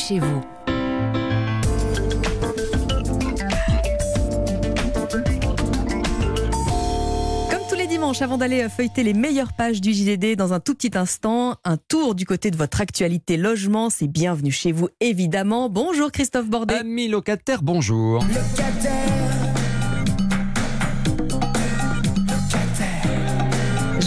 chez vous. Comme tous les dimanches, avant d'aller feuilleter les meilleures pages du JDD dans un tout petit instant, un tour du côté de votre actualité logement, c'est bienvenu chez vous évidemment. Bonjour Christophe Bordet. Amis locataires, bonjour.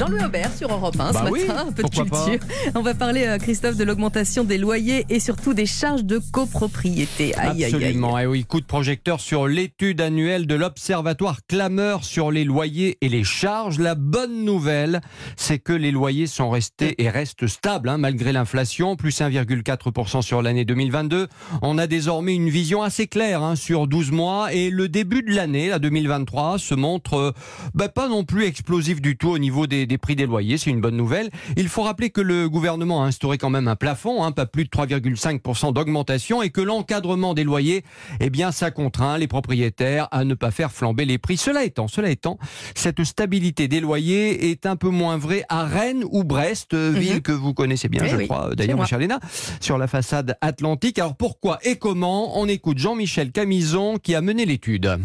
Jean-Louis Aubert sur Europe 1 Bah ce oui, matin, un peu de culture. On va parler, euh, Christophe, de l'augmentation des loyers et surtout des charges de copropriété. Aïe, aïe, aïe. Absolument. Et oui, coup de projecteur sur l'étude annuelle de l'Observatoire Clameur sur les loyers et les charges. La bonne nouvelle, c'est que les loyers sont restés et restent stables hein, malgré l'inflation, plus 1,4% sur l'année 2022. On a désormais une vision assez claire hein, sur 12 mois et le début de l'année, la 2023, se montre euh, bah, pas non plus explosif du tout au niveau des, des prix des loyers. C'est une bonne nouvelle. Il faut rappeler que le gouvernement a instauré quand même un plafond, hein, pas plus de 3,5% d'augmentation, et que l'encadrement des loyers, eh bien, ça contraint les propriétaires à ne pas faire flamber les prix. Cela étant, cela étant, cette stabilité des loyers est un peu moins vraie à Rennes ou Brest, euh, ville que vous connaissez bien, Mhm. Oui, je oui, crois, euh, d'ailleurs, moi. ma chère Léna, sur la façade atlantique. Alors pourquoi et comment On écoute Jean-Michel Camison qui a mené l'étude.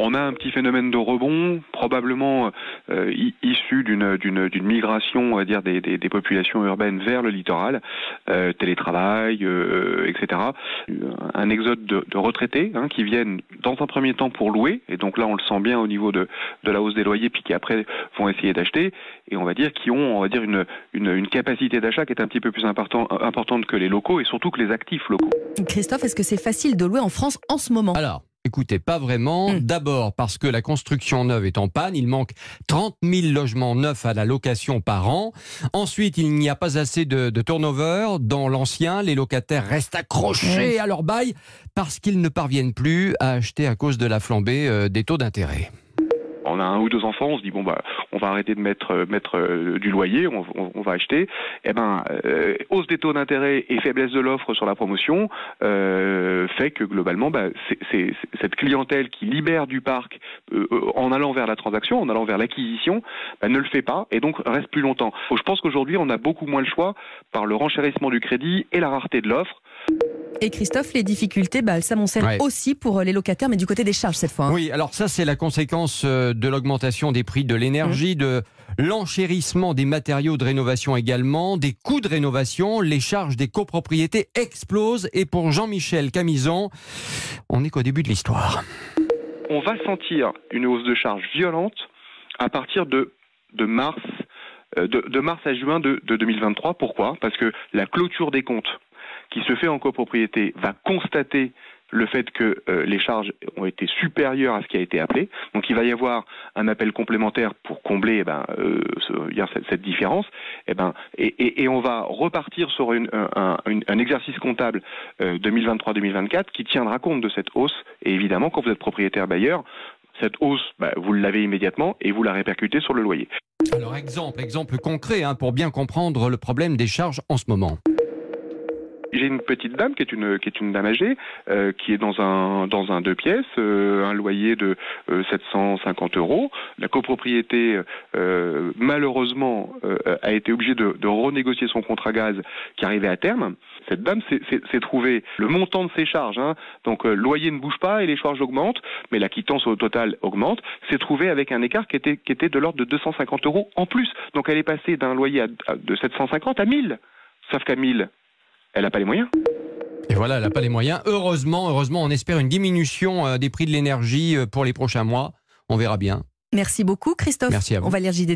On a un petit phénomène de rebond, probablement euh, issu d'une d'une d'une migration, on va dire, des, des, des populations urbaines vers le littoral, euh, télétravail, euh, etc. Un exode de, de retraités hein, qui viennent dans un premier temps pour louer, et donc là on le sent bien au niveau de, de la hausse des loyers, puis qui après vont essayer d'acheter, et on va dire qui ont, on va dire, une, une, une capacité d'achat qui est un petit peu plus important, importante que les locaux et surtout que les actifs locaux. Christophe, est-ce que c'est facile de louer en France en ce moment? Alors, écoutez, pas vraiment. Mm. D'abord parce que la construction neuve est en panne. Il manque 30 000 logements neufs à la location par an. Ensuite, il n'y a pas assez de, de turnover. Dans l'ancien, les locataires restent accrochés à leur bail parce qu'ils ne parviennent plus à acheter à cause de la flambée euh, des taux d'intérêt. On a un ou deux enfants, on se dit bon bah on va arrêter de mettre euh, mettre euh, du loyer, on, va acheter. Eh ben euh, hausse des taux d'intérêt et faiblesse de l'offre sur la promotion fait que globalement bah, cette clientèle qui libère du parc en allant vers la transaction, en allant vers l'acquisition, bah, ne le fait pas et donc reste plus longtemps. Je pense qu'aujourd'hui on a beaucoup moins le choix par le renchérissement du crédit et la rareté de l'offre. Et Christophe, les difficultés, bah, elles s'amoncellent Ouais. aussi pour euh, les locataires, mais du côté des charges cette fois. hein. Oui, alors ça, c'est la conséquence euh, de l'augmentation des prix de l'énergie, de l'enchérissement des matériaux de rénovation également, des coûts de rénovation. Les charges des copropriétés explosent. Et pour Jean-Michel Camison, on n'est qu'au début de l'histoire. on va sentir une hausse de charges violente à partir de, de mars. euh, De, de mars à juin de, de 2023. Pourquoi? Parce que la clôture des comptes qui se fait en copropriété va constater le fait que euh, les charges ont été supérieures à ce qui a été appelé. Donc il va y avoir un appel complémentaire pour combler eh ben, euh, cette, différence. Eh ben, et, on va repartir sur un, exercice comptable euh, 2023-2024 qui tiendra compte de cette hausse. Et évidemment, quand vous êtes propriétaire bailleur, cette hausse, bah, vous l'avez immédiatement et vous la répercutez sur le loyer. Alors exemple, exemple concret hein, pour bien comprendre le problème des charges en ce moment. J'ai une petite dame qui est une qui est une dame âgée euh, qui est dans un dans un deux pièces, euh, un loyer de euh, 750 euros. La copropriété euh, malheureusement euh, a été obligée de, de renégocier son contrat gaz qui arrivait à terme. Cette dame s'est- trouvée le montant de ses charges, hein, donc euh, loyer ne bouge pas et les charges augmentent, mais la quittance au total augmente. S'est trouvée avec un écart qui était qui était de l'ordre de 250 euros en plus. Donc elle est passée d'un loyer à- à- de 750 à 1000. Sauf qu'à 1000, elle n'a pas les moyens. Et voilà, elle n'a pas les moyens. Heureusement, heureusement, on espère une diminution euh, des prix de l'énergie euh, pour les prochains mois. On verra bien. Merci beaucoup, Christophe. Merci à vous. On va lire JDD